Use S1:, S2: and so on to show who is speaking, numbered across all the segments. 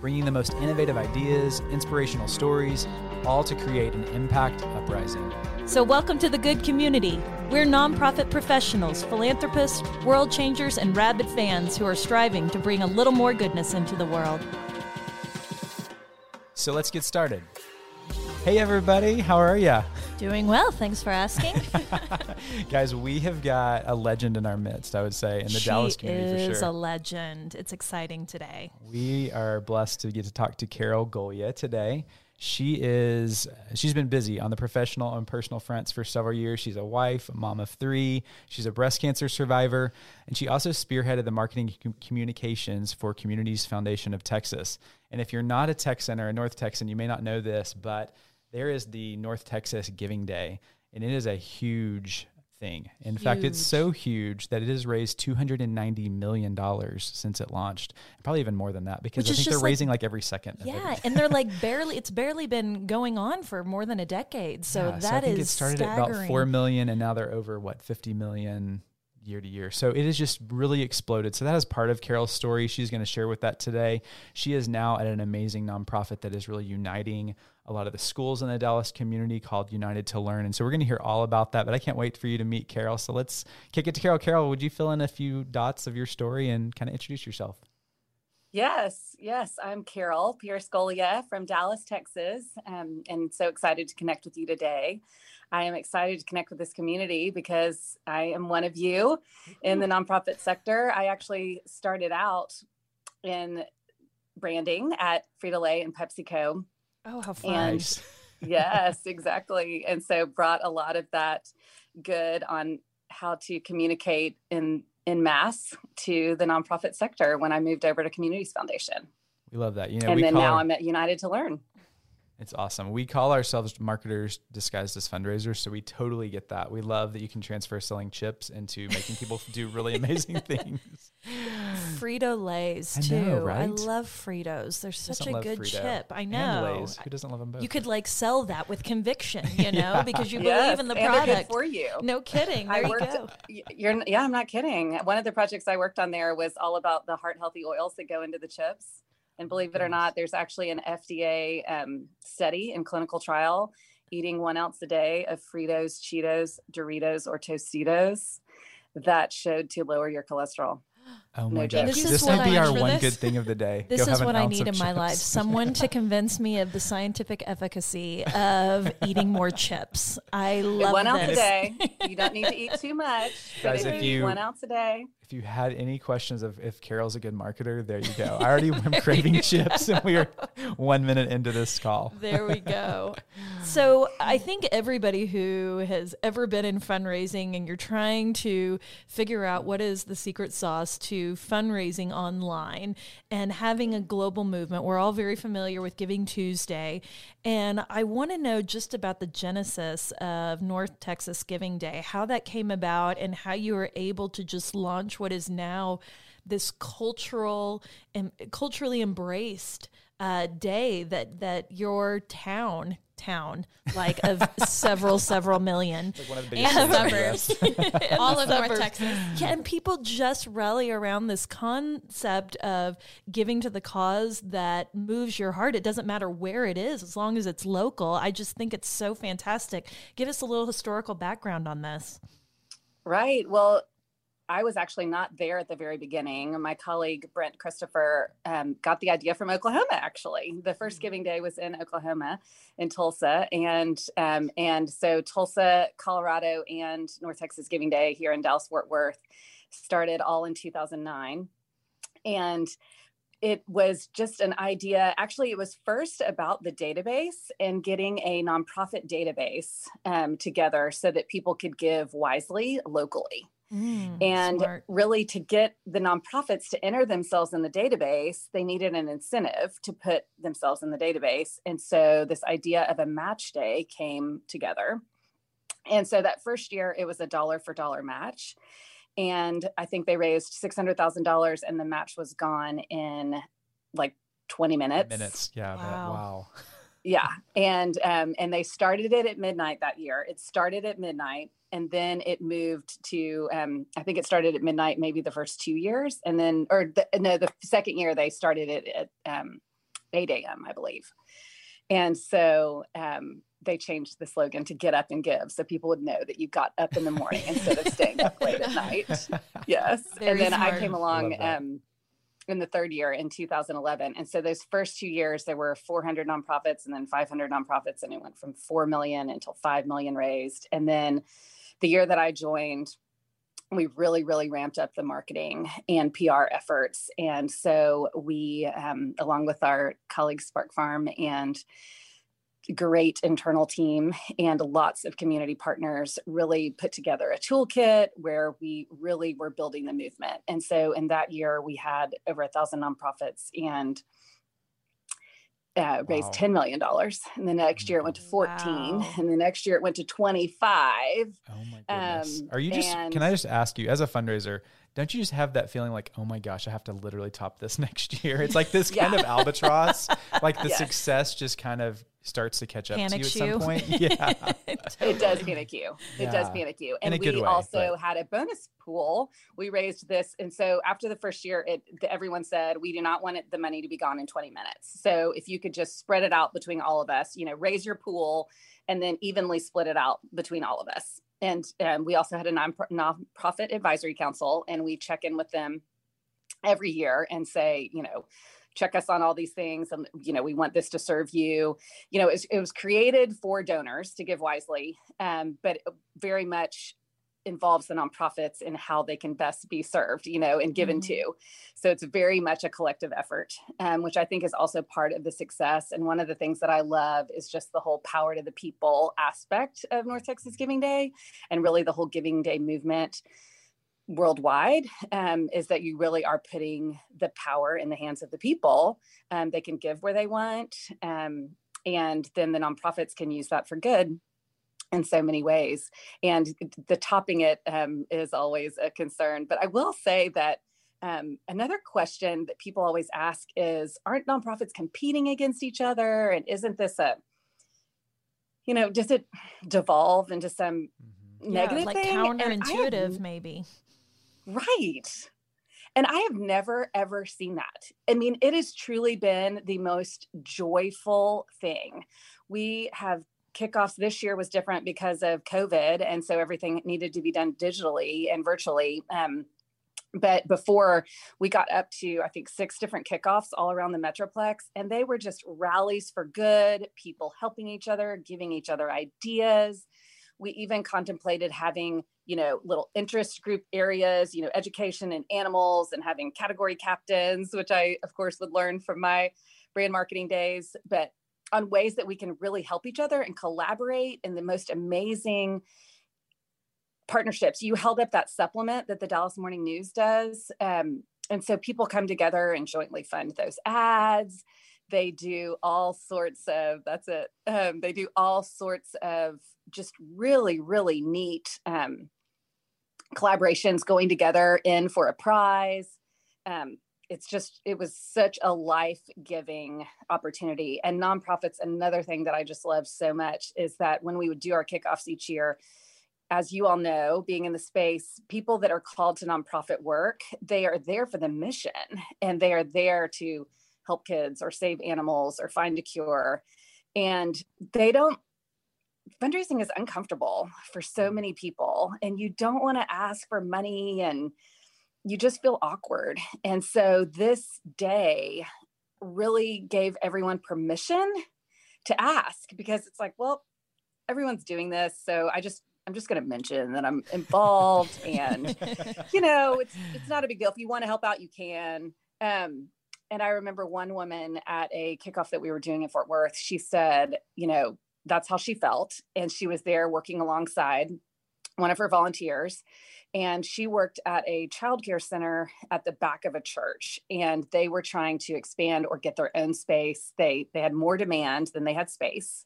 S1: bringing the most innovative ideas, inspirational stories, all to create an impact uprising.
S2: So, welcome to the good community. We're nonprofit professionals, philanthropists, world changers, and rabid fans who are striving to bring a little more goodness into the world.
S1: So let's get started. Hey, everybody, how are ya?
S2: Doing well, thanks for asking.
S1: Guys, we have got a legend in our midst, I would say, in the
S2: she
S1: Dallas community for sure.
S2: is a legend. It's exciting today.
S1: We are blessed to get to talk to Carol Golia today. She is she's been busy on the professional and personal fronts for several years. She's a wife, a mom of 3. She's a breast cancer survivor, and she also spearheaded the marketing com- communications for Communities Foundation of Texas. And if you're not a Texan or a North Texan, you may not know this, but there is the North Texas Giving Day, and it is a huge thing. In fact, it's so huge that it has raised $290 million since it launched. Probably even more than that because
S2: Which
S1: I think they're
S2: like-
S1: raising like every second.
S2: Yeah, and they're like barely. It's barely been going on for more than a decade. So
S1: Yeah,
S2: that is
S1: I think it started at about
S2: four
S1: million, and now they're over what 50 million year to year. So it has just really exploded. So that is part of Carol's story. She's going to share with that today. She is now at an amazing nonprofit that is really uniting a lot of the schools in the Dallas community called United to Learn. And so we're going to hear all about that, but I can't wait for you to meet Carol. So let's kick it to Carol. Carol, would you fill in a few dots of your story and kind of introduce yourself?
S3: Yes, yes. I'm Carol Pierce-Golia from Dallas, Texas, um, and so excited to connect with you today. I am excited to connect with this community because I am one of you in the nonprofit sector. I actually started out in branding at Frito Lay and PepsiCo.
S2: Oh, how fun!
S3: And- yes, exactly. And so brought a lot of that good on how to communicate in in mass to the nonprofit sector when I moved over to Communities Foundation.
S1: We love that. You know,
S3: and
S1: we
S3: then
S1: call
S3: now
S1: our-
S3: I'm at United to Learn.
S1: It's awesome. We call ourselves marketers disguised as fundraisers, so we totally get that. We love that you can transfer selling chips into making people do really amazing things.
S2: Frito Lay's too.
S1: know,
S2: I love Fritos. They're such a good
S1: Frito?
S2: chip. I
S1: And
S2: know.
S1: Lay's. Who doesn't love them both?
S2: You could like sell that with conviction, you know,
S1: Yeah.
S2: because you
S3: Yes,
S2: believe in the
S3: and they're good
S2: product.
S3: for you.
S2: No kidding. There
S3: I
S2: you
S3: worked-
S2: go.
S3: You're yeah, I'm not kidding. One of the projects I worked on there was all about the heart healthy oils that go into the chips. And believe it or not, there's actually an FDA um, study and clinical trial eating one ounce a day of Fritos, Cheetos, Doritos, or Tostitos that showed to lower your cholesterol.
S1: oh my
S3: no
S1: gosh.
S2: This
S1: this,
S2: is
S1: might
S2: what
S1: be
S2: I-
S1: our one
S2: this-
S1: good thing of the day.
S2: This
S1: Go
S2: is what I need
S1: of
S2: in my life. Someone to convince me of the scientific efficacy of eating more chips. I love
S3: one ounce a day. You don't need to eat too much.
S1: Guys,
S3: if
S1: if
S3: you
S1: you-
S3: one ounce a day,
S1: if you had any questions of if Carol's a good marketer, there you go. I already am craving chips, and we are one minute into this call.
S2: There we go. So I think everybody who has ever been in fundraising and you're trying to figure out what is the secret sauce to fundraising online and having a global movement, we're all very familiar with Giving Tuesday. And I want to know just about the genesis of North Texas Giving Day, how that came about and how you were able to just launch what is now this cultural and culturally embraced uh, day that that your town town like of several several million
S1: Like one of the
S4: And
S1: biggest
S4: the
S1: cities in the
S4: all of North. Texas.
S2: Yeah, and people just rally around this concept of giving to the cause that moves your heart. It doesn't matter where it is, as long as it's local. I just think it's so fantastic. Give us a little historical background on this.
S3: Right. Well, I was actually not there at the very beginning. My colleague Brent Christopher um, got the idea from Oklahoma. Actually, the first Giving Day was in Oklahoma, in Tulsa, and um, and so Tulsa, Colorado, and North Texas Giving Day here in Dallas Fort Worth started all in 2009, and it was just an idea. Actually, it was first about the database and getting a nonprofit database um, together so that people could give wisely locally.
S2: Mm,
S3: And
S2: smart.
S3: really, to get the nonprofits to enter themselves in the database, they needed an incentive to put themselves in the database. And so, this idea of a match day came together. And so, that first year, it was a dollar for dollar match. and I think they raised six hundred thousand dollars, and the match was gone in like twenty minutes.
S1: Minutes, yeah. Wow. wow.
S3: yeah, and um, and they started it at midnight that year. It started at midnight, and then it moved to um, I think it started at midnight, maybe the first two years, and then or the, no, the second year they started it at um, eight a.m. I believe, and so um, they changed the slogan to get up and give so people would know that you got up in the morning instead of staying up late at night yes Very and then smart. i came along um, in the third year in 2011 and so those first two years there were 400 nonprofits and then 500 nonprofits and it went from 4 million until 5 million raised. And then the year that i joined we really really ramped up the marketing and pr efforts. And so we um, along with our colleagues spark farm and great internal team and lots of community partners really put together a toolkit where we really were building the movement. And so in that year, we had over a thousand nonprofits and uh, raised wow. $10 million. And the next year it went to 14. Wow. And the next year it went to 25.
S1: Oh my goodness. Um, Are you just, and, can I just ask you, as a fundraiser, don't you just have that feeling like, oh my gosh, I have to literally top this next year? It's like this kind of albatross. Like the yes. success just kind of starts to catch up
S2: Panics
S1: to you at some point. Yeah.
S3: totally. It does panic you. It yeah. does panic you. And we way, also but... had a bonus pool. We raised this. And so after the first year, it everyone said, we do not want it, the money to be gone in 20 minutes. So if you could just spread it out between all of us, you know, raise your pool and then evenly split it out between all of us. And um, we also had a non nonprofit advisory council and we check in with them every year and say, you know, check us on all these things and you know we want this to serve you. You know it was, it was created for donors to give wisely um, but very much involves the nonprofits in how they can best be served you know and given mm-hmm. to. So it's very much a collective effort um, which i think is also part of the success. And one of the things that i love is just the whole power to the people aspect of north texas giving day and really the whole giving day movement worldwide um, is that you really are putting the power in the hands of the people. Um, they can give where they want, um, and then the nonprofits can use that for good in so many ways. And the topping it um, is always a concern. But I will say that. Um, another question that people always ask is Aren't nonprofits competing against each other? And isn't this a, you know, does it devolve into some mm-hmm. negative
S2: yeah, like
S3: thing?
S2: counterintuitive, have, maybe
S3: Right. And I have never, ever seen that. I mean, it has truly been the most joyful thing. We have kickoffs this year was different because of COVID. And so everything needed to be done digitally and virtually. Um, but before we got up to i think six different kickoffs all around the metroplex and they were just rallies for good people helping each other giving each other ideas we even contemplated having you know little interest group areas you know education and animals and having category captains which i of course would learn from my brand marketing days. But on ways that we can really help each other and collaborate in the most amazing partnerships. You held up that supplement that the dallas morning news does um, and so people come together and jointly fund those ads. They do all sorts of that's it um, they do all sorts of just really really neat um, collaborations going together in for a prize um, it's just it was such a life-giving opportunity and nonprofits another thing that i just love so much is that when we would do our kickoffs each year as you all know being in the space people that are called to nonprofit work they are there for the mission and they are there to help kids or save animals or find a cure. And they don't, fundraising is uncomfortable for so many people. And you don't want to ask for money and you just feel awkward. And so this day really gave everyone permission to ask because it's like, well, everyone's doing this. So I just, I'm just going to mention that I'm involved and, you know, it's, it's not a big deal. If you want to help out, you can. Um, and I remember one woman at a kickoff that we were doing in Fort Worth, she said, you know, that's how she felt. And she was there working alongside one of her volunteers. And she worked at a childcare center at the back of a church. And they were trying to expand or get their own space. They they had more demand than they had space.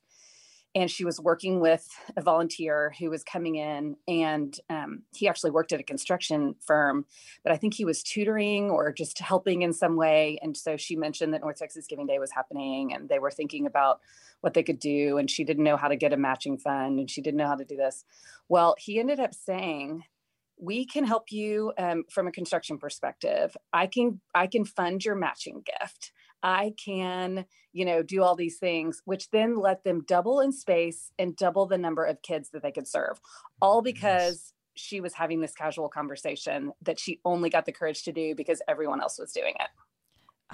S3: And she was working with a volunteer who was coming in and um, he actually worked at a construction firm but i think he was tutoring or just helping in some way and so she mentioned that north texas giving day was happening and they were thinking about what they could do and she didn't know how to get a matching fund and she didn't know how to do this. Well he ended up saying we can help you um, from a construction perspective. I can i can fund your matching gift I can, you know, do all these things, which then let them double in space and double the number of kids that they could serve, all oh, because she was having this casual conversation that she only got the courage to do because everyone else was doing it.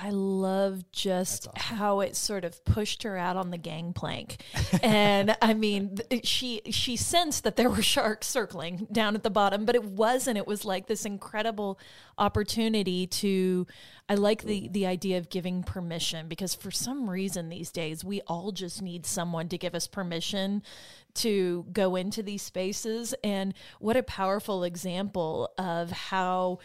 S2: I love just awesome. how it sort of pushed her out on the gangplank. and I mean, she she sensed that there were sharks circling down at the bottom, but it wasn't. It was like this incredible opportunity to I like the the idea of giving permission because for some reason these days we all just need someone to give us permission to go into these spaces and what a powerful example of how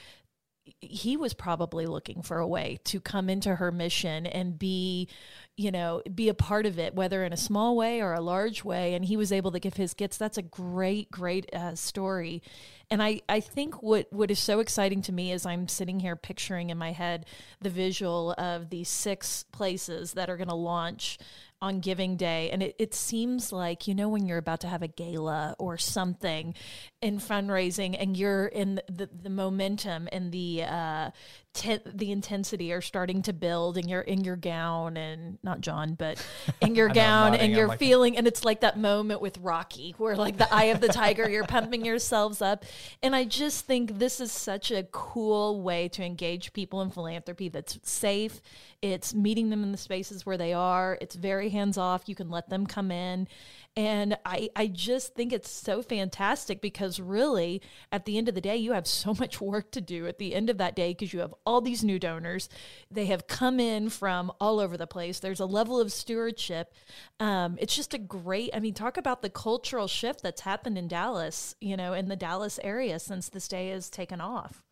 S2: he was probably looking for a way to come into her mission and be you know be a part of it whether in a small way or a large way. And he was able to give his gifts. That's a great great uh, story. And i i think what what is so exciting to me is i'm sitting here picturing in my head the visual of these six places that are going to launch on Giving Day. And it, it seems like, you know, when you're about to have a gala or something in fundraising and you're in the, the momentum and the uh, te- the intensity are starting to build and you're in your gown and not John, but in your gown and you're like feeling, and it's like that moment with Rocky where like the eye of the tiger, you're pumping yourselves up. And I just think this is such a cool way to engage people in philanthropy that's safe. It's meeting them in the spaces where they are. It's very hands off. You can let them come in and I, I just think it's so fantastic because really, at the end of the day, you have so much work to do at the end of that day because you have all these new donors. They have come in from all over the place. There's a level of stewardship. Um, it's just a great, I mean, talk about the cultural shift that's happened in Dallas, you know, in the Dallas area since this day has taken off.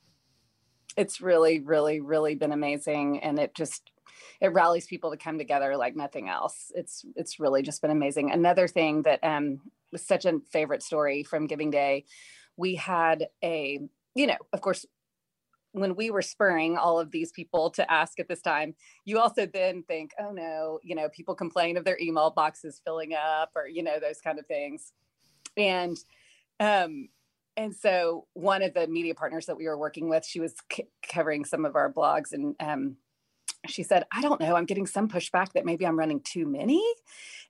S3: It's really, really, really been amazing. And it just, it rallies people to come together like nothing else. It's it's really just been amazing. Another thing that um, was such a favorite story from Giving Day, we had a you know of course when we were spurring all of these people to ask at this time, you also then think, oh no, you know, people complain of their email boxes filling up or, you know, those kind of things. And, um, and so one of the media partners that we were working with, she was c- covering some of our blogs and, um, she said, I don't know, I'm getting some pushback that maybe I'm running too many.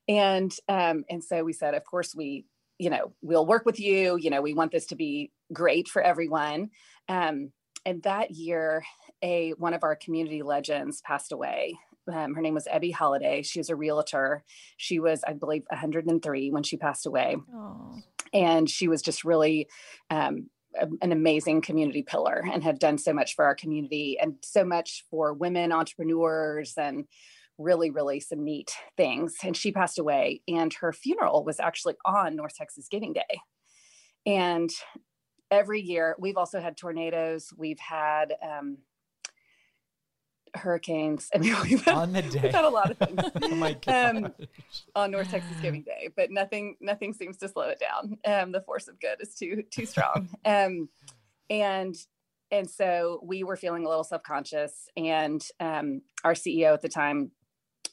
S3: And um, and so we said, of course, we, you know, we'll work with you. You know, we want this to be great for everyone. Um, and that year, a one of our community legends passed away. Um, her name was Ebby Halliday. She was a realtor. She was, I believe, 103 when she passed away. Aww. And she was just really um, an amazing community pillar and have done so much for our community and so much for women entrepreneurs and really really some neat things. And she passed away and her funeral was actually on north texas giving day. And every year we've also had tornadoes. We've had um, hurricanes. I mean, we've had, on the day. We've had a lot of things oh my um, on North Texas Giving Day, but nothing nothing seems to slow it down. Um, the force of good is too too strong. Um, and and so we were feeling a little self conscious, and um, our CEO at the time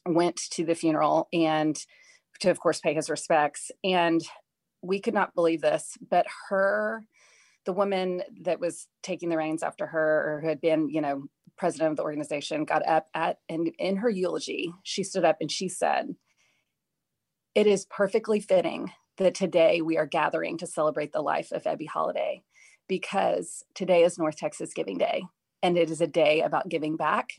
S3: went to the funeral and to, of course, pay his respects. And we could not believe this, but her the woman that was taking the reins after her or who had been you know president of the organization, got up at and in her eulogy, she stood up and she said, It is perfectly fitting that today we are gathering to celebrate the life of Ebby Halliday because today is North Texas Giving Day and it is a day about giving back.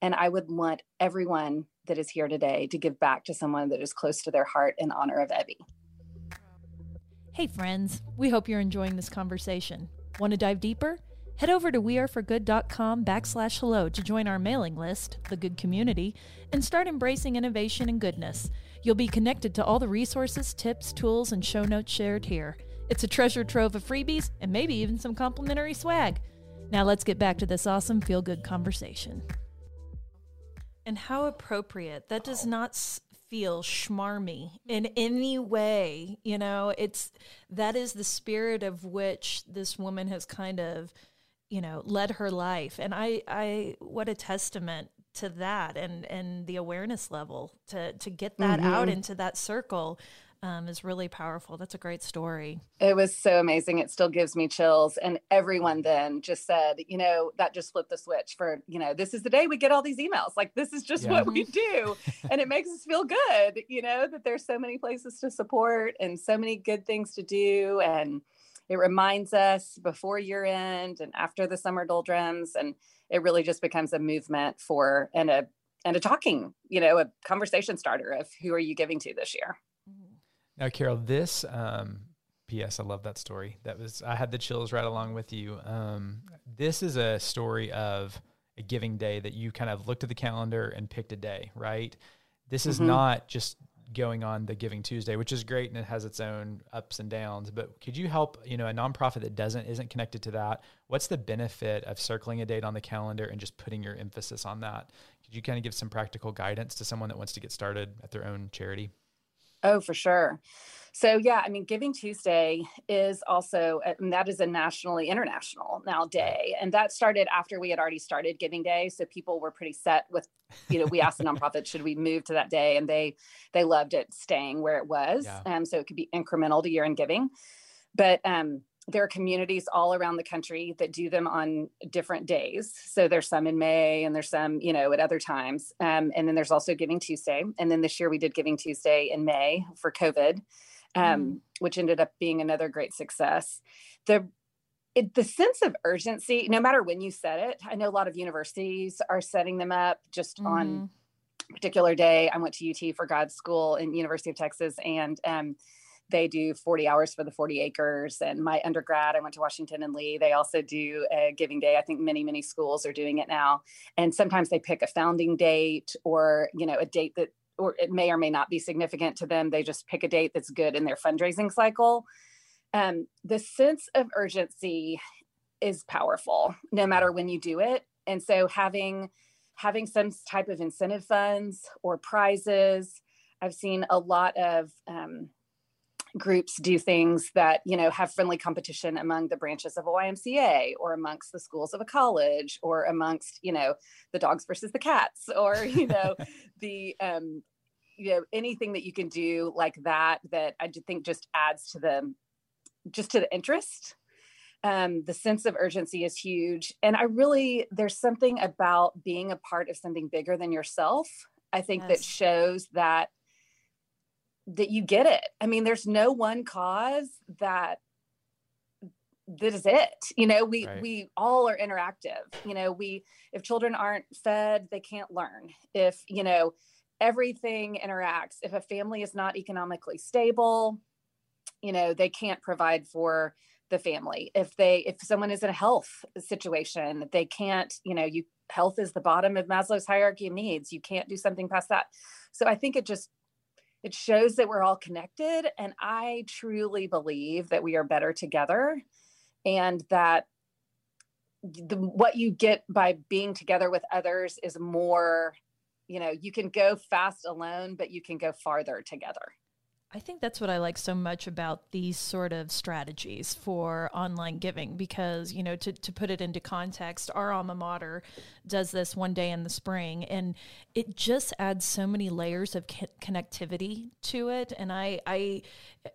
S3: And I would want everyone that is here today to give back to someone that is close to their heart in honor of Ebby.
S2: Hey, friends, we hope you're enjoying this conversation. Want to dive deeper? Head over to weareforgood.com backslash hello to join our mailing list, the good community, and start embracing innovation and goodness. You'll be connected to all the resources, tips, tools, and show notes shared here. It's a treasure trove of freebies and maybe even some complimentary swag. Now let's get back to this awesome feel good conversation. And how appropriate. That does not feel schmarmy in any way. You know, it's that is the spirit of which this woman has kind of, you know, led her life. And I, I, what a testament to that and and the awareness level to to get that mm-hmm. out into that circle um, is really powerful. That's a great story.
S3: It was so amazing. It still gives me chills. And everyone then just said, you know, that just flipped the switch for, you know, this is the day we get all these emails. Like, this is just yeah. what we do. and it makes us feel good, you know, that there's so many places to support and so many good things to do. And it reminds us before year end and after the summer doldrums. And it really just becomes a movement for and a and a talking, you know, a conversation starter of who are you giving to this year.
S1: Now, Carol, this um, P.S. I love that story. That was I had the chills right along with you. Um, this is a story of a giving day that you kind of looked at the calendar and picked a day, right? This is mm-hmm. not just going on the Giving Tuesday, which is great and it has its own ups and downs. But could you help, you know, a nonprofit that doesn't isn't connected to that? What's the benefit of circling a date on the calendar and just putting your emphasis on that? Could you kind of give some practical guidance to someone that wants to get started at their own charity?
S3: Oh, for sure. So yeah, I mean, Giving Tuesday is also and that is a nationally international now day, and that started after we had already started Giving Day. So people were pretty set with, you know, we asked the nonprofit should we move to that day, and they they loved it staying where it was. Yeah. Um, so it could be incremental to year in giving, but um, there are communities all around the country that do them on different days. So there's some in May and there's some, you know, at other times. Um, and then there's also Giving Tuesday. And then this year we did Giving Tuesday in May for COVID, um, mm. which ended up being another great success. The it, the sense of urgency, no matter when you set it, I know a lot of universities are setting them up just mm. on mm-hmm. particular day. I went to UT for grad school in University of Texas, and um, they do 40 hours for the 40 acres. And my undergrad, I went to Washington and Lee. They also do a giving day. I think many, many schools are doing it now. And sometimes they pick a founding date or, you know, a date that or it may or may not be significant to them. They just pick a date that's good in their fundraising cycle. Um, the sense of urgency is powerful no matter when you do it. And so having having some type of incentive funds or prizes, I've seen a lot of um, groups do things that you know have friendly competition among the branches of a YMCA or amongst the schools of a college or amongst you know the dogs versus the cats or you know the um you know anything that you can do like that that I think just adds to the just to the interest um, the sense of urgency is huge and i really there's something about being a part of something bigger than yourself i think yes. that shows that that you get it. I mean, there's no one cause that that is it you know we right. we all are interactive you know we if children aren't fed they can't learn if you know everything interacts if a family is not economically stable you know they can't provide for the family if they if someone is in a health situation they can't you know you health is the bottom of maslow's hierarchy of needs you can't do something past that so i think it just it shows that we're all connected. And I truly believe that we are better together and that the, what you get by being together with others is more, you know, you can go fast alone, but you can go farther together.
S2: I think that's what I like so much about these sort of strategies for online giving because, you know, to, to put it into context, our alma mater does this one day in the spring and it just adds so many layers of co- connectivity to it. And I, I,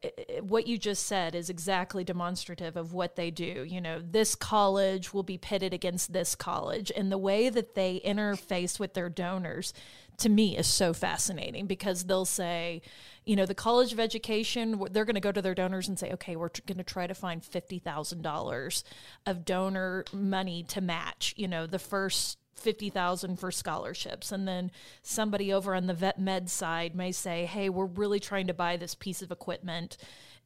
S2: eh, eh, what you just said is exactly demonstrative of what they do. You know, this college will be pitted against this college and the way that they interface with their donors to me is so fascinating because they'll say, you know, the College of Education, they're going to go to their donors and say, okay, we're going to try to find $50,000 of donor money to match, you know, the first 50,000 for scholarships. And then somebody over on the vet med side may say hey we're really trying to buy this piece of equipment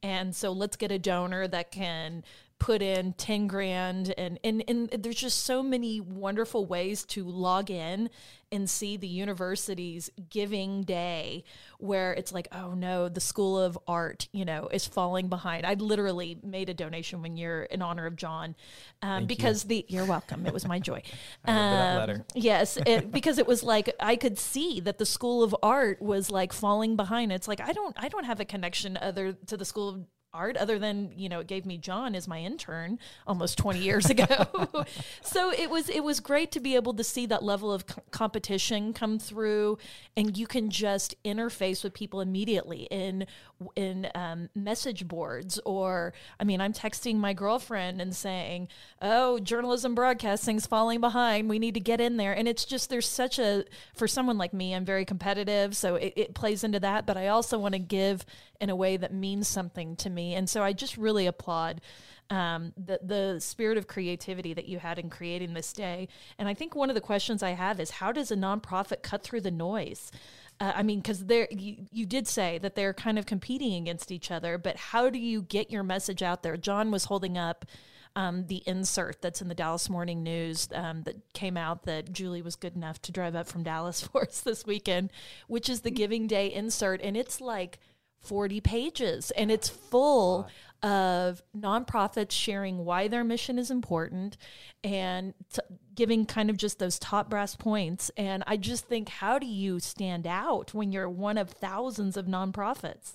S2: and so let's get a donor that can put in 10 grand and, and and there's just so many wonderful ways to log in and see the university's giving day where it's like oh no the school of art you know is falling behind. I literally made a donation one year in honor of john um, because you. the you're welcome. It was my joy. Um, yes it, because it was like i could see that the school of art was like falling behind. It's like i don't i don't have a connection other to the school of art other than you know it gave me john as my intern almost 20 years ago. So it was it was great to be able to see that level of co- competition come through and you can just interface with people immediately in in um, message boards or i mean i'm texting my girlfriend and saying oh journalism broadcasting's falling behind. We need to get in there. And it's just there's such a for someone like me i'm very competitive so it, it plays into that but i also want to give in a way that means something to me and so i just really applaud um, the the spirit of creativity that you had in creating this day. And I think one of the questions I have is how does a nonprofit cut through the noise? Uh, I mean, because there you, you did say that they're kind of competing against each other, but how do you get your message out there? John was holding up. Um, the insert that's in the Dallas Morning News um, that came out that Julie was good enough to drive up from Dallas for us this weekend, which is the Giving Day insert. And it's like 40 pages and it's full of nonprofits sharing why their mission is important and t- giving kind of just those top brass points. And I just think, how do you stand out when you're one of thousands of nonprofits?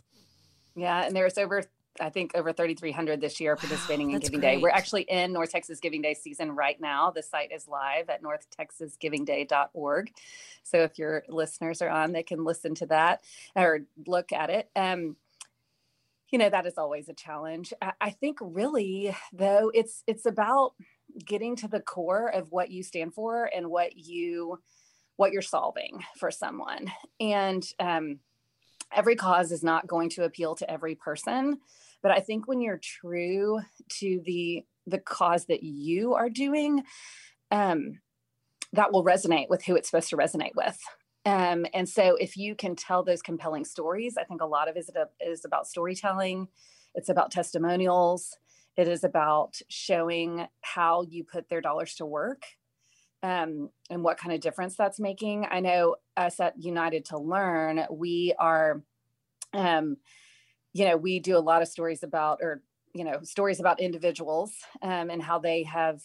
S3: Yeah, and there's over I think over 3,300 this year participating wow, in Giving great. Day. We're actually in North Texas Giving Day season right now. The site is live at northtexasgivingday.org. So if your listeners are on, they can listen to that or look at it. Um, you know that is always a challenge i think really though it's it's about getting to the core of what you stand for and what you what you're solving for someone and um, every cause is not going to appeal to every person but i think when you're true to the the cause that you are doing um, that will resonate with who it's supposed to resonate with um, and so if you can tell those compelling stories, I think a lot of it is about storytelling. It's about testimonials. It is about showing how you put their dollars to work um, and what kind of difference that's making. I know us at United to Learn, we are, um, you know, we do a lot of stories about, or, you know, stories about individuals um, and how they have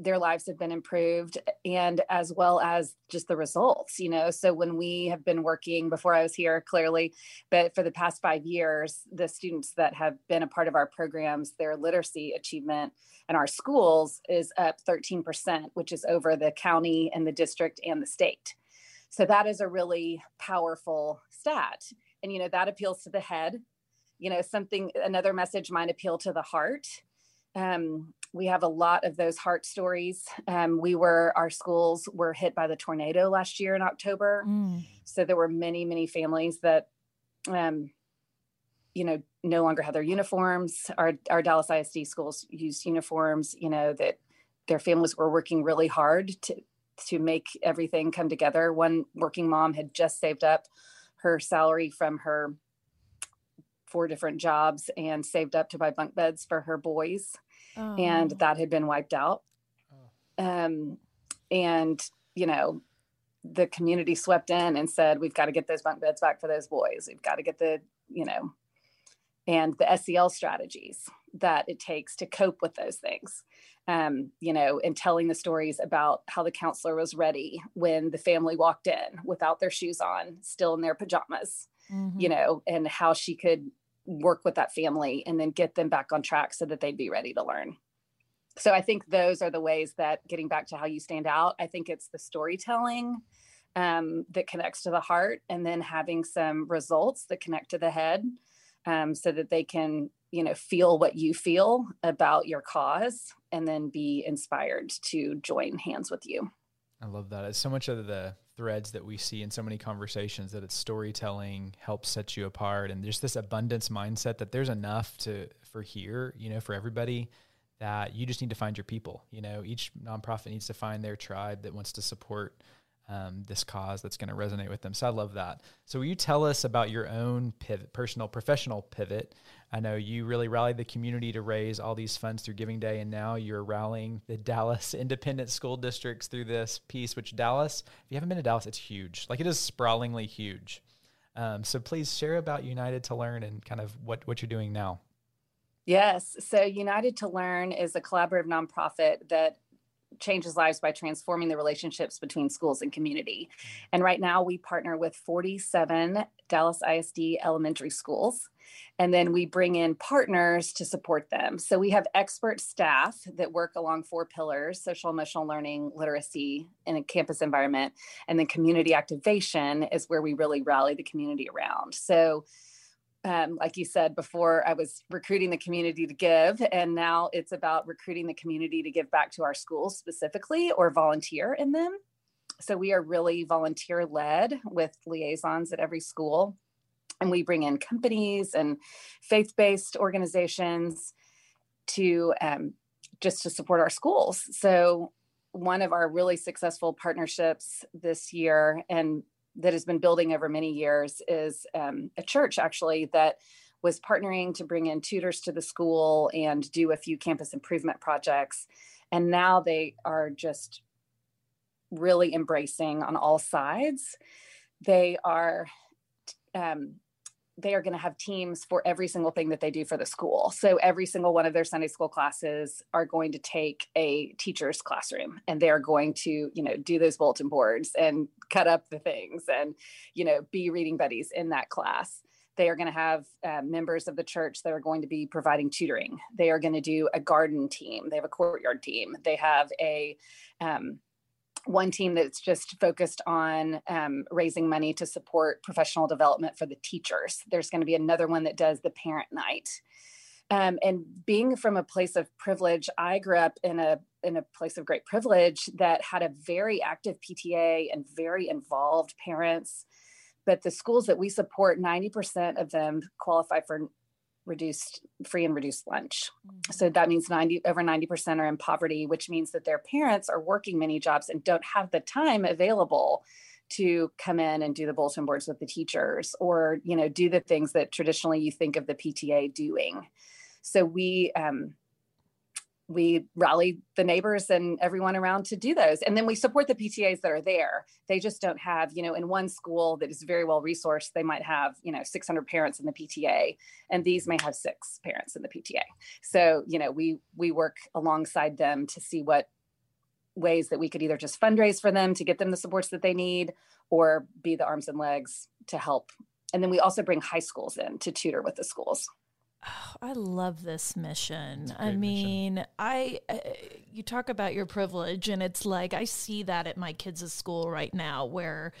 S3: their lives have been improved and as well as just the results you know? So when we have been working before i was here clearly but for the past five years the students that have been a part of our programs their literacy achievement in our schools is up 13% which is over the county and the district and the state. So that is a really powerful stat and you know that appeals to the head you know something another message might appeal to the heart um, we have a lot of those heart stories. Um, we were, our schools were hit by the tornado last year in October. Mm. So there were many, many families that, um, you know, no longer had their uniforms. Our, our Dallas ISD schools used uniforms, you know, that their families were working really hard to, to make everything come together. One working mom had just saved up her salary from her four different jobs and saved up to buy bunk beds for her boys. Oh. And that had been wiped out. Oh. Um, and, you know, the community swept in and said, we've got to get those bunk beds back for those boys. We've got to get the, you know, and the SEL strategies that it takes to cope with those things. Um, you know, and telling the stories about how the counselor was ready when the family walked in without their shoes on, still in their pajamas, mm-hmm. you know, and how she could work with that family and then get them back on track so that they'd be ready to learn. So I think those are the ways that getting back to how you stand out, I think it's the storytelling um, that connects to the heart and then having some results that connect to the head um, so that they can, you know, feel what you feel about your cause and then be inspired to join hands with you.
S1: I love that. It's so much of the threads that we see in so many conversations that it's storytelling helps set you apart and just this abundance mindset that there's enough to for here, you know, for everybody that you just need to find your people. You know, each nonprofit needs to find their tribe that wants to support um, this cause that's going to resonate with them. So I love that. So will you tell us about your own pivot, personal, professional pivot? I know you really rallied the community to raise all these funds through Giving Day, and now you're rallying the Dallas independent school districts through this piece. Which Dallas, if you haven't been to Dallas, it's huge. Like it is sprawlingly huge. Um, so please share about United to Learn and kind of what what you're doing now.
S3: Yes. So United to Learn is a collaborative nonprofit that changes lives by transforming the relationships between schools and community. Mm-hmm. And right now we partner with 47 Dallas ISD elementary schools. And then we bring in partners to support them. So we have expert staff that work along four pillars social emotional learning, literacy, in a campus environment. And then community activation is where we really rally the community around. So um, like you said before, I was recruiting the community to give, and now it's about recruiting the community to give back to our schools specifically or volunteer in them. So we are really volunteer led with liaisons at every school. And we bring in companies and faith based organizations to um, just to support our schools. So one of our really successful partnerships this year, and that has been building over many years is um, a church actually that was partnering to bring in tutors to the school and do a few campus improvement projects. And now they are just really embracing on all sides. They are um, they are going to have teams for every single thing that they do for the school. So every single one of their Sunday school classes are going to take a teacher's classroom and they're going to, you know, do those bulletin boards and cut up the things and, you know, be reading buddies in that class. They are going to have uh, members of the church that are going to be providing tutoring. They are going to do a garden team. They have a courtyard team. They have a um, one team that's just focused on um, raising money to support professional development for the teachers. There's going to be another one that does the parent night. Um, and being from a place of privilege, I grew up in a in a place of great privilege that had a very active PTA and very involved parents. But the schools that we support, 90% of them qualify for reduced free and reduced lunch. Mm-hmm. So that means 90 over 90% are in poverty, which means that their parents are working many jobs and don't have the time available to come in and do the bulletin boards with the teachers or you know do the things that traditionally you think of the PTA doing. So we um, we rally the neighbors and everyone around to do those. And then we support the ptas that are there. They just don't have you know in one school that is very well resourced they might have you know 600 parents in the pta and these may have six parents in the pta so you know we we work alongside them to see what ways that we could either just fundraise for them to get them the supports that they need or be the arms and legs to help. And then we also bring high schools in to tutor with the schools
S2: Oh, I love this mission. I mean, mission. I uh, you talk about your privilege and it's like I see that at my kids' school right now where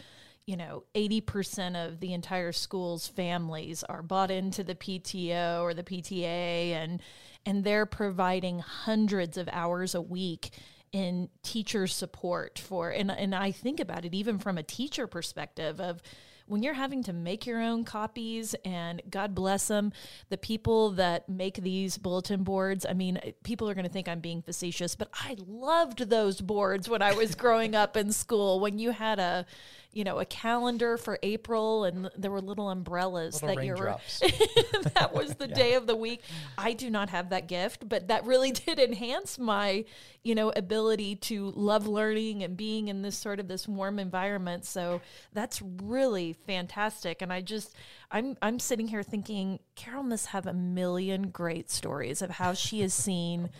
S2: you know, 80% of the entire school's families are bought into the PTO or the PTA and and they're providing hundreds of hours a week in teacher support for and and I think about it even from a teacher perspective of when you're having to make your own copies, and God bless them, the people that make these bulletin boards, I mean, people are going to think I'm being facetious, but I loved those boards when I was growing up in school. When you had a, you know, a calendar for April and there were little umbrellas
S1: little
S2: that
S1: you
S2: were that was the yeah. day of the week. I do not have that gift, but that really did enhance my, you know, ability to love learning and being in this sort of this warm environment. So that's really fantastic. And I just I'm I'm sitting here thinking Carol must have a million great stories of how she has seen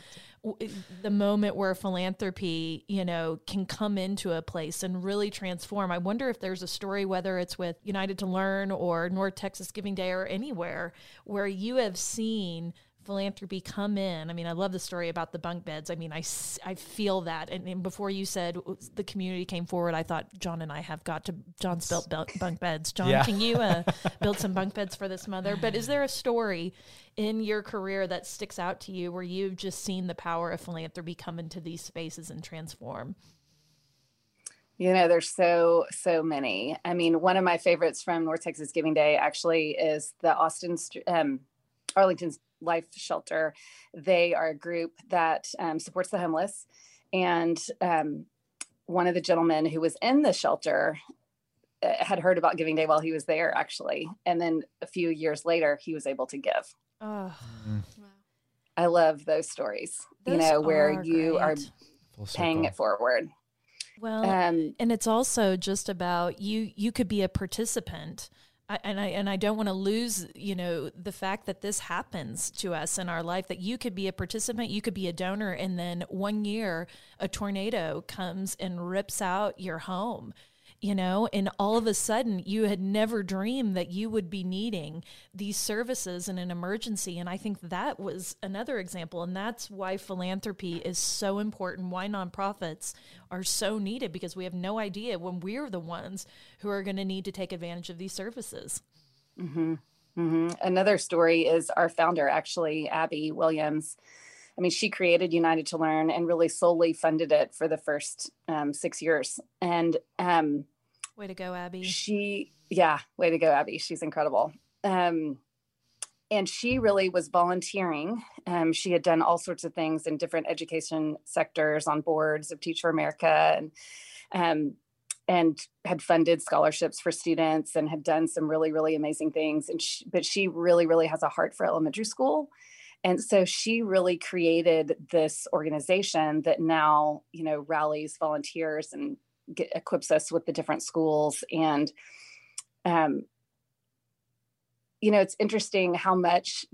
S2: the moment where philanthropy, you know, can come into a place and really transform. I wonder if there's a story, whether it's with United to Learn or North Texas Giving Day or anywhere, where you have seen philanthropy come in. I mean, I love the story about the bunk beds. I mean, I, I feel that. And, and before you said the community came forward, I thought John and I have got to, John's built bunk beds. John, yeah. can you uh, build some bunk beds for this mother? But is there a story in your career that sticks out to you where you've just seen the power of philanthropy come into these spaces and transform?
S3: You know, there's so, so many. I mean, one of my favorites from North Texas Giving Day actually is the Austin, um, Arlington's Life Shelter. They are a group that um, supports the homeless. And um, one of the gentlemen who was in the shelter uh, had heard about Giving Day while he was there, actually. And then a few years later, he was able to give.
S2: Oh,
S1: Mm,
S3: I love those stories, you know, where
S2: are
S3: you are
S2: great.
S1: full
S3: paying it forward.
S2: Well,
S3: Um,
S2: and it's also just about you you could be a participant I, and I and I don't want to lose you know the fact that this happens to us in our life that you could be a participant you could be a donor and then one year a tornado comes and rips out your home you know and all of a sudden you had never dreamed that you would be needing these services in an emergency. And i think that was another example. And that's why philanthropy is so important. Why nonprofits are so needed because we have no idea when we're the ones who are going to need to take advantage of these services.
S3: Hmm hmm Another story is our founder, actually, Abby Williams. I mean, she created United to Learn and really solely funded it for the first um, six years. And um,
S2: way to go abby
S3: she, yeah, way to go, Abby. She's incredible. Um, and she really was volunteering. Um, she had done all sorts of things in different education sectors on boards of Teach for America and um, and had funded scholarships for students and had done some really really amazing things. And she, but she really really has a heart for elementary school. And so she really created this organization that now, you know, rallies volunteers and get, equips us with the different schools. And, um, you know, it's interesting how much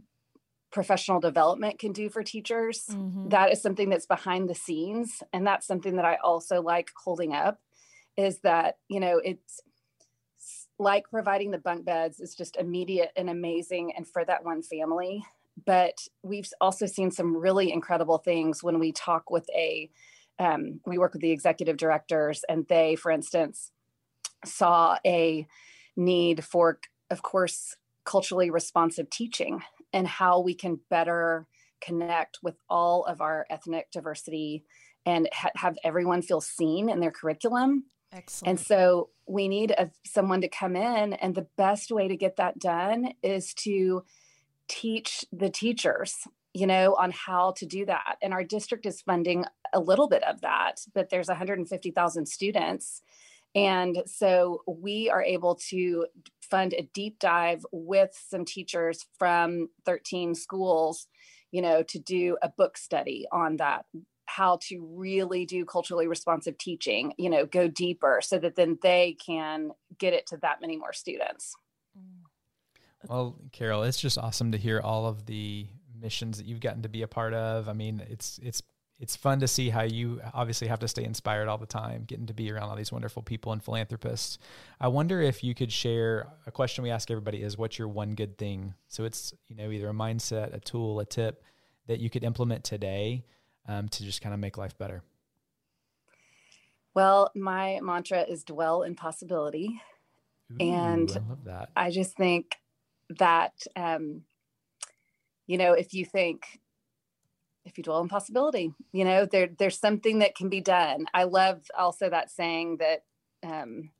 S3: professional development can do for teachers.
S2: Mhm.
S3: That is something that's behind the scenes. And that's something that I also like holding up is that, you know, it's like providing the bunk beds is just immediate and amazing. And for that one family, but we've also seen some really incredible things when we talk with a um, we work with the executive directors and they for instance saw a need for of course culturally responsive teaching and how we can better connect with all of our ethnic diversity and ha- have everyone feel seen in their curriculum.
S2: Excellent.
S3: and so we need a, someone to come in, and the best way to get that done is to teach the teachers, you know, on how to do that. And our district is funding a little bit of that, but there's 150,000 students. And so we are able to fund a deep dive with some teachers from 13 schools, you know, to do a book study on that how to really do culturally responsive teaching, you know, go deeper so that then they can get it to that many more students.
S1: Well, Carol, it's just awesome to hear all of the missions that you've gotten to be a part of. I mean, it's it's it's fun to see how you obviously have to stay inspired all the time, getting to be around all these wonderful people and philanthropists. I wonder if you could share a question we ask everybody is what's your one good thing? So it's, you know, either a mindset, a tool, a tip that you could implement today um, to just kind of make life better.
S3: Well, my mantra is dwell in possibility. And
S1: I love that.
S3: I just think that, um, you know, if you think, if you dwell in possibility, you know, there there's something that can be done. I love also that saying that um,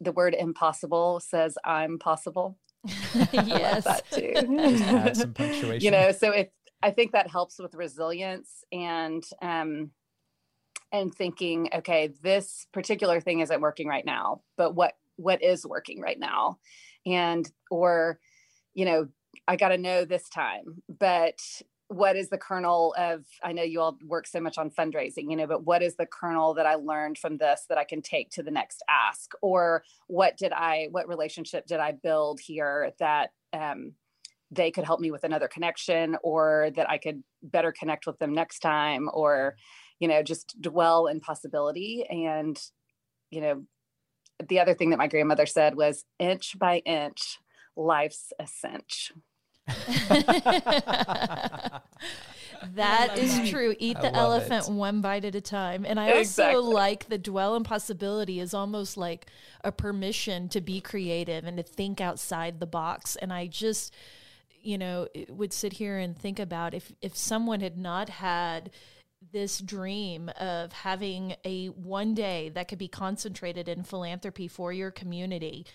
S3: the word impossible says I'm possible.
S2: Yes
S3: that
S1: Just add
S3: too.
S1: some punctuation.
S3: you know, so if I think that helps with resilience and um, and thinking, okay, this particular thing isn't working right now, but what what is working right now, and or you know, I got to know this time, but what is the kernel of i know you all work so much on fundraising you know but what is the kernel that i learned from this that i can take to the next ask? Or what did i what relationship did i build here that um, they could help me with another connection or that i could better connect with them next time or you know just dwell in possibility? And you know the other thing that my grandmother said was inch by inch life's a cinch
S2: That is true. Eat
S1: I
S2: the elephant
S1: it.
S2: one bite at a time. And I
S3: Exactly.
S2: also like the dwell in possibility is almost like a permission to be creative and to think outside the box. And I just, you know, would sit here and think about if if someone had not had this dream of having a one day that could be concentrated in philanthropy for your community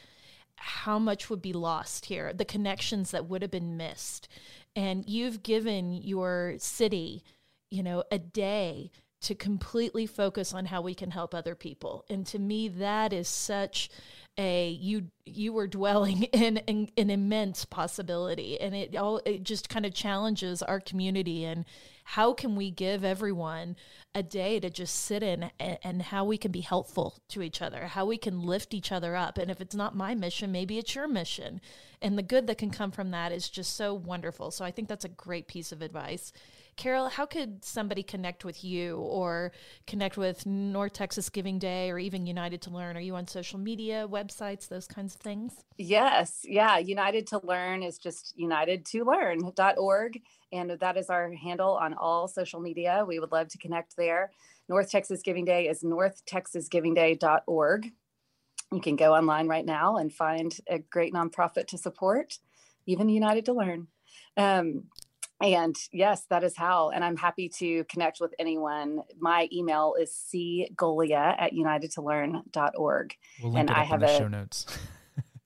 S2: how much would be lost here, the connections that would have been missed. And you've given your city, you know, a day to completely focus on how we can help other people. And to me, that is such a you you were dwelling in, an immense possibility and it all it just kind of challenges our community and how can we give everyone a day to just sit in and, and, how we can be helpful to each other how we can lift each other up and if it's not my mission maybe it's your mission and the good that can come from that is just so wonderful so i think that's a great piece of advice Carol, how could somebody connect with you or connect with North Texas Giving Day or even United to Learn? Are you on social media, websites, those kinds of things?
S3: Yes. Yeah. United to Learn is just unitedtolearn.org. And that is our handle on all social media. We would love to connect there. North Texas Giving Day is northtexasgivingday.org. You can go online right now and find a great nonprofit to support, even United to Learn. Um, and yes, that is how. And I'm happy to connect with anyone. My email is cgolia at unitedtolearn.org.
S1: We'll and I have a show notes.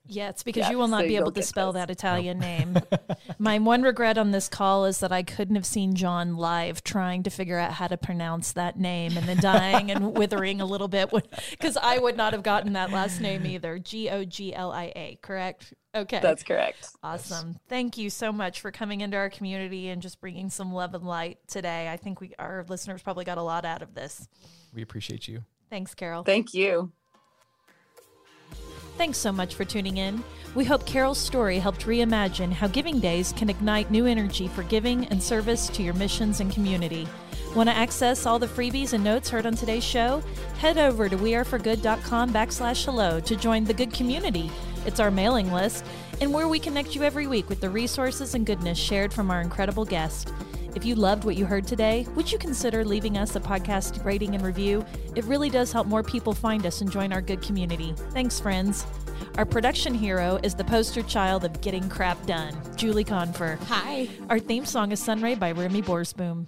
S2: Yeah, it's because yeah, you will not so be able to spell this. that Italian nope. name. My one regret on this call is that I couldn't have seen John live trying to figure out how to pronounce that name and then dying and withering a little bit because I would not have gotten that last name either. G O G L I A, correct? Okay.
S3: That's correct.
S2: Awesome. Yes. Thank you so much for coming into our community and just bringing some love and light today. I think we our listeners probably got a lot out of this.
S1: We appreciate you.
S2: Thanks, Carol.
S3: Thank you.
S2: Thanks so much for tuning in. We hope Carol's story helped reimagine how Giving Days can ignite new energy for giving and service to your missions and community. Want to access all the freebies and notes heard on today's show? Head over to weareforgood.com backslash hello to join the good community. It's our mailing list and where we connect you every week with the resources and goodness shared from our incredible guest. If you loved what you heard today, would you consider leaving us a podcast rating and review? It really does help more people find us and join our good community. Thanks, friends. Our production hero is the poster child of getting crap done, Julie Confer.
S4: Hi.
S2: Our theme song is Sunray by Remy Borsboom.